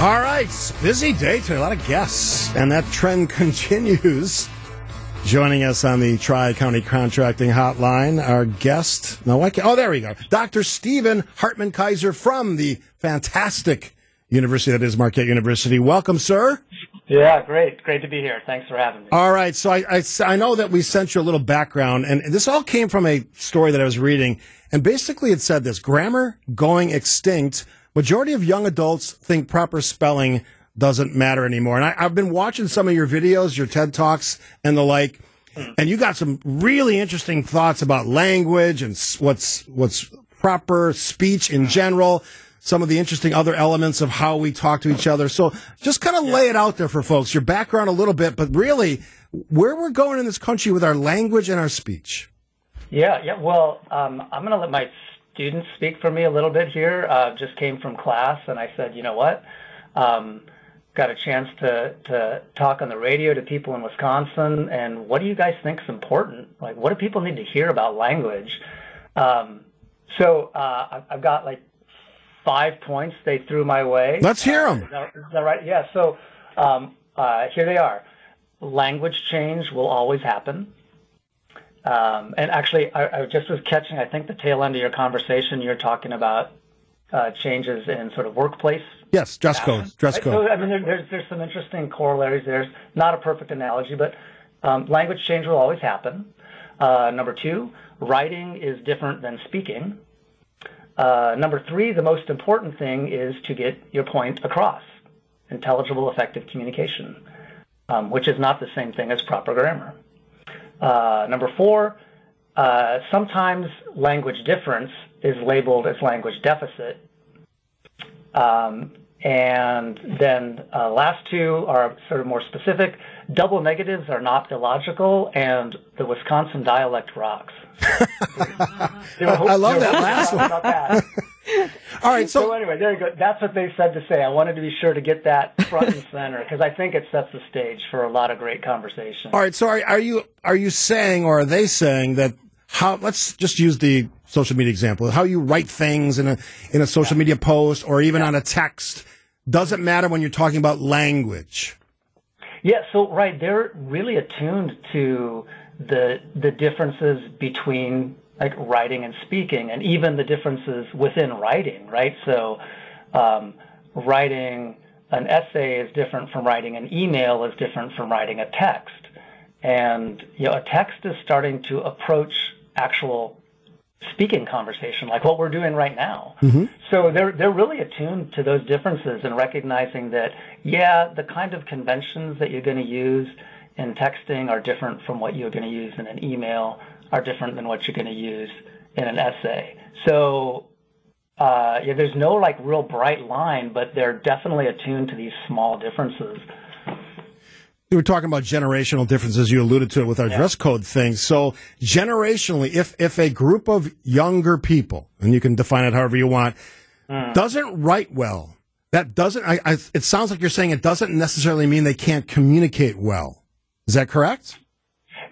All right, busy day today, a lot of guests, and that trend continues. Joining us on the Tri County Contracting Hotline, our guest. No, I can't. Oh, there we go. Dr. Stephen Hartman Keiser from the fantastic university that is Marquette University. Welcome, sir. Yeah, great. Great to be here. Thanks for having me. All right. So I, I, I know that we sent you a little background, and this all came from a story that I was reading. And basically, it said this grammar going extinct majority of young adults think proper spelling doesn't matter anymore. And I, have been watching some of your videos, your TED Talks, and the like, and you got some really interesting thoughts about language and what's what's proper speech in general. Some of the interesting other elements of how we talk to each other. So just kind of lay it out there for folks, your background a little bit, but really where we're going in this country with our language and our speech. Yeah, yeah. Well, um, I'm going to let my students speak for me a little bit here. Uh, just came from class, and I said, you know what? Um, got a chance to to talk on the radio to people in Wisconsin, and what do you guys think is important? Like, what do people need to hear about language? Um, so uh, I've got like five points they threw my way. Let's hear them. Uh, is, that, is, that, right? Yeah. So um, uh, here they are. Language change will always happen. Um, and actually, I, I, just was catching, I think, the tail end of your conversation. You're talking about uh, changes in sort of workplace. Yes, dress code. Dress right? code. So, I mean, there, there's there's some interesting corollaries. There's not a perfect analogy, but um, language change will always happen. Uh, number two, writing is different than speaking. Uh, number three, the most important thing is to get your point across. Intelligible, effective communication, um, which is not the same thing as proper grammar. Uh, number four, uh, sometimes language difference is labeled as language deficit. Um, and then uh, last two are sort of more specific. Double negatives are not illogical, and the Wisconsin dialect rocks. I love that last one. All right, so, so, anyway, there you go. That's what they said to say. I wanted to be sure to get that front and center because I think it sets the stage for a lot of great conversation. All right, so are, are you are you saying or are they saying that how? Let's just use the social media example. How you write things in a in a social yeah. media post or even yeah. on a text doesn't matter when you're talking about language. Yeah, so right, they're really attuned to the the differences between like writing and speaking, and even the differences within writing, right? So, um, writing an essay is different from writing an email, is different from writing a text, and you know, a text is starting to approach actual speaking conversation, like what we're doing right now. Mm-hmm. So they're they're really attuned to those differences and recognizing that, yeah, the kind of conventions that you're going to use in texting are different from what you're going to use in an email are different than what you're going to use in an essay. So uh, yeah, there's no like real bright line, but they're definitely attuned to these small differences. You were talking about generational differences. You alluded to it with our yeah. dress code thing. So generationally, if if a group of younger people, and you can define it however you want, mm. doesn't write well, that doesn't. I, I, it sounds like you're saying it doesn't necessarily mean they can't communicate well. Is that correct?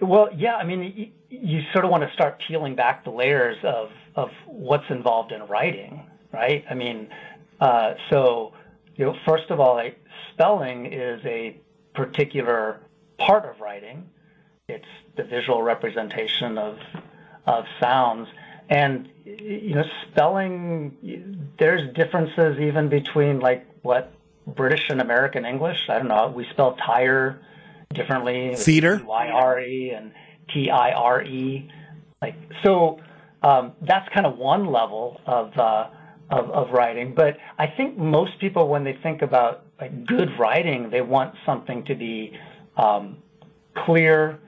Well, yeah. I mean, you sort of want to start peeling back the layers of of what's involved in writing, right? I mean, uh, so you know, first of all, like, spelling is a particular part of writing. It's the visual representation of of sounds, and you know, spelling. There's differences even between like what British and American English. I don't know. We spell tire differently. Theater. Y R E and T I R E. Like so, um, that's kind of one level of, uh, of of writing. But I think most people, when they think about like good writing, they want something to be um, clear,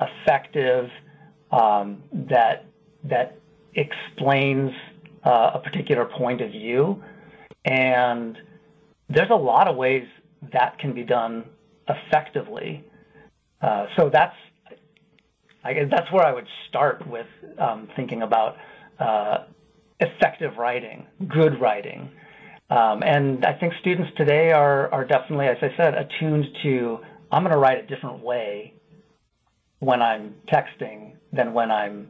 effective, um, that that explains uh, a particular point of view. And there's a lot of ways that can be done effectively. Uh, so that's I guess that's where I would start with um, thinking about uh, effective writing, good writing. Um, and I think students today are, are definitely, as I said, attuned to I'm going to write a different way when I'm texting than when I'm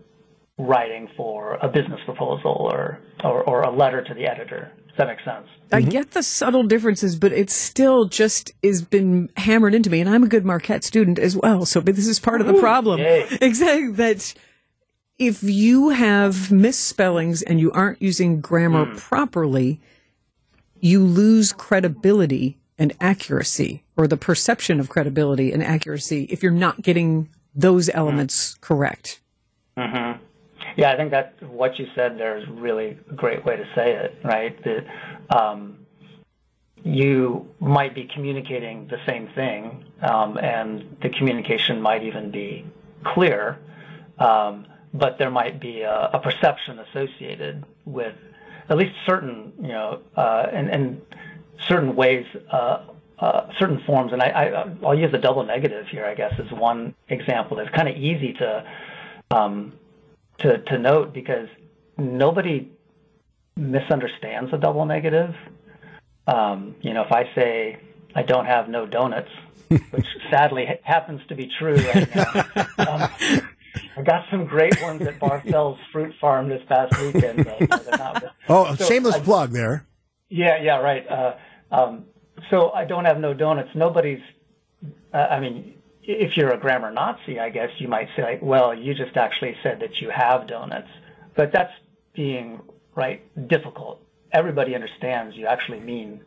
writing for a business proposal or, or, or a letter to the editor. Does that make sense? I mm-hmm. get the subtle differences, but it still just has been hammered into me. And I'm a good Marquette student as well. So, but this is part of the problem. yay. Exactly. That if you have misspellings and you aren't using grammar mm. properly, you lose credibility and accuracy or the perception of credibility and accuracy if you're not getting those mm-hmm. elements correct. Mm-hmm. Yeah, I think that what you said there is really a great way to say it, right? That um, you might be communicating the same thing, um, and the communication might even be clear, um, but there might be a, a perception associated with at least certain, you know, uh, and, and certain ways, uh, uh, certain forms. And I, I, I'll use a double negative here, I guess, as one example. That's kind of easy to um, to, to note because nobody misunderstands a double negative. Um, you know, if I say I don't have no donuts, which sadly happens to be true right now. Um, I got some great ones at Barthel's Fruit Farm this past weekend. But, you know, they're not, Oh, So, shameless I- plug there. yeah, yeah, right. Uh, um, so I don't have no donuts. Nobody's. Uh, I mean, if you're a grammar Nazi, I guess you might say, well, you just actually said that you have donuts, but that's being right difficult. Everybody understands you actually mean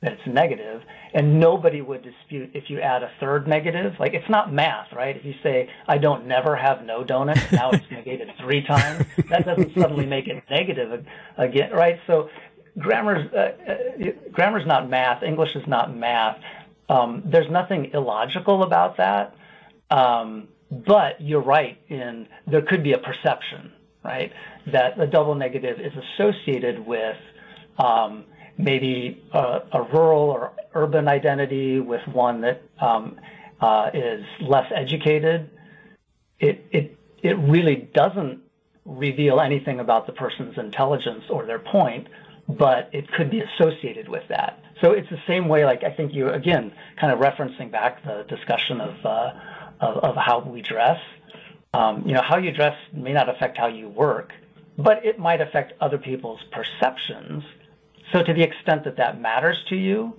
that it's negative, and nobody would dispute if you add a third negative. Like it's not math, right? If you say I don't never have no donuts, now it's negated three times. That doesn't suddenly make it negative again, right? So grammar's uh, uh, grammar's not math. English is not math. Um, there's nothing illogical about that. Um, but you're right in there could be a perception, right, that a double negative is associated with um, maybe a, rural or urban identity with one that uh, is less educated. It, it, it really doesn't reveal anything about the person's intelligence or their point, but it could be associated with that. So it's the same way, like I think you, again, kind of referencing back the discussion of, uh, of, of, how we dress. Um, you know, how you dress may not affect how you work, but it might affect other people's perceptions. So to the extent that that matters to you,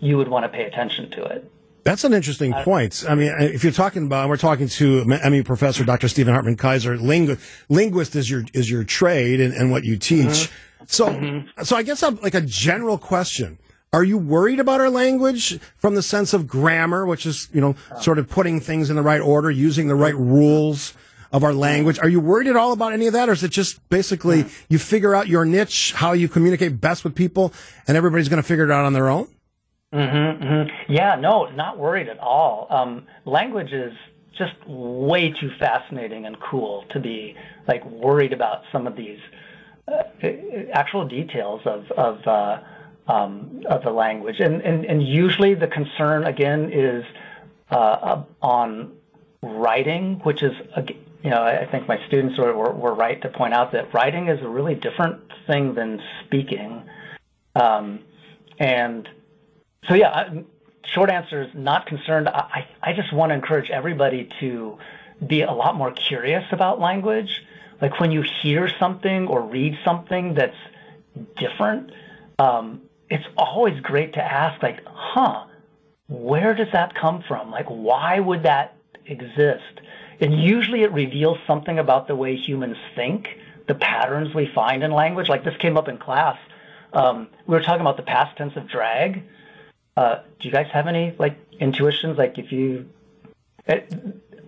you would want to pay attention to it. That's an interesting point. I mean, if you're talking about, we're talking to MU professor Dr. Stephen Hartman Keiser. Lingu- linguist is your is your trade and, and what you teach. Mm-hmm. So, mm-hmm. so I guess I'm like a general question. Are you worried about our language from the sense of grammar, which is, you know, sort of putting things in the right order, using the right rules of our language? Are you worried at all about any of that? Or is it just basically you figure out your niche, how you communicate best with people, and everybody's going to figure it out on their own? Mm-hmm, mm-hmm. Yeah, no, not worried at all. Um, language is just way too fascinating and cool to be like worried about some of these actual details of, of, uh, um, of the language. And, and, and usually the concern, again, is uh, on writing, which is, you know, I think my students were, were, were, right to point out that writing is a really different thing than speaking. Um, and so, yeah, short answer is not concerned. I, I just want to encourage everybody to be a lot more curious about language. Like when you hear something or read something that's different, um, it's always great to ask, like, huh, where does that come from? Like, why would that exist? And usually it reveals something about the way humans think, the patterns we find in language. Like this came up in class. Um, we were talking about the past tense of drag. Uh, do you guys have any like intuitions? Like if you, it,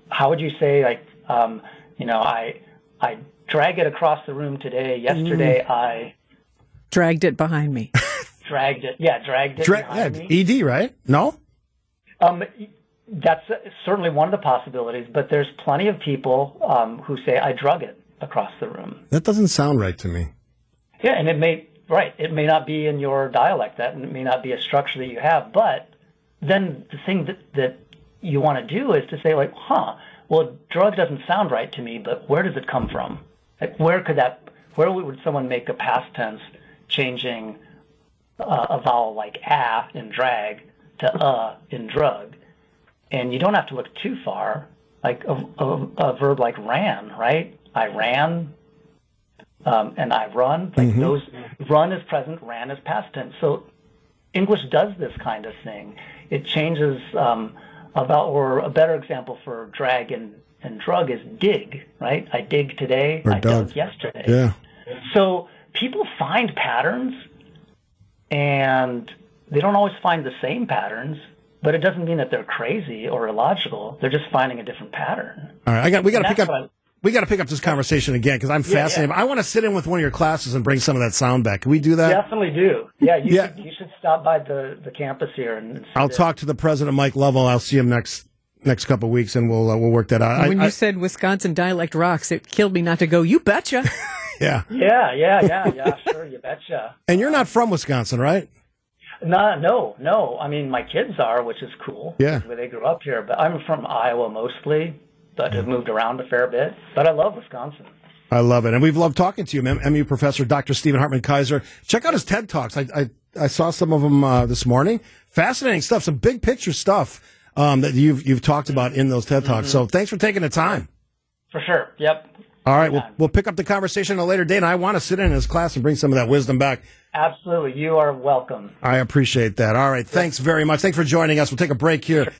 how would you say like, um, you know, I, I drag it across the room today. Yesterday mm. I dragged it behind me. dragged it. Yeah, dragged it Dra- behind yeah, me. ED, right? No. Um, that's certainly one of the possibilities, but there's plenty of people um, who say I drug it across the room. That doesn't sound right to me. Yeah, and it may right. It may not be in your dialect. That may not be a structure that you have. But then the thing that that you want to do is to say like, huh? Well, drug doesn't sound right to me, but where does it come from? Like, where could that? Where would someone make a past tense changing uh, a vowel like a in drag to uh in drug? And you don't have to look too far. Like a, a, a verb like ran, right? I ran, um, and I run. Like those, run is present, ran is past tense. So English does this kind of thing. It changes um, about, or a better example for drag and, and drug is dig, right? I dig today, Or I dug. dug yesterday. Yeah. So people find patterns and they don't always find the same patterns, but it doesn't mean that they're crazy or illogical. They're just finding a different pattern. All right, I got. We got to pick up. what We got to pick up this conversation again because I'm fascinated. yeah. I want to sit in with one of your classes and bring some of that sound back. Can we do that? Definitely do. Yeah, you, Yeah. Should, you should stop by the, the campus here and. I'll there. talk to the president, Mike Lovell. I'll see him next next couple of weeks, and we'll uh, we'll work that out. When I- you said Wisconsin dialect rocks, it killed me not to go. You betcha. yeah, Yeah, yeah, yeah, yeah. Sure, you betcha. and you're not from Wisconsin, right? No, no, no. I mean, my kids are, which is cool. Yeah. Where they grew up here, but I'm from Iowa mostly, but have moved around a fair bit. But I love Wisconsin. I love it, and we've loved talking to you, MU professor Dr. Stephen Hartman Keiser. Check out his TED talks. I I, I saw some of them uh, this morning. Fascinating stuff, some big picture stuff um, that you've you've talked about in those TED talks. So thanks for taking the time. For sure. Yep. All right, we'll, we'll pick up the conversation at a later date. And I want to sit in his class and bring some of that wisdom back. Absolutely. You are welcome. I appreciate that. All right, thanks very much. Thanks for joining us. We'll take a break here.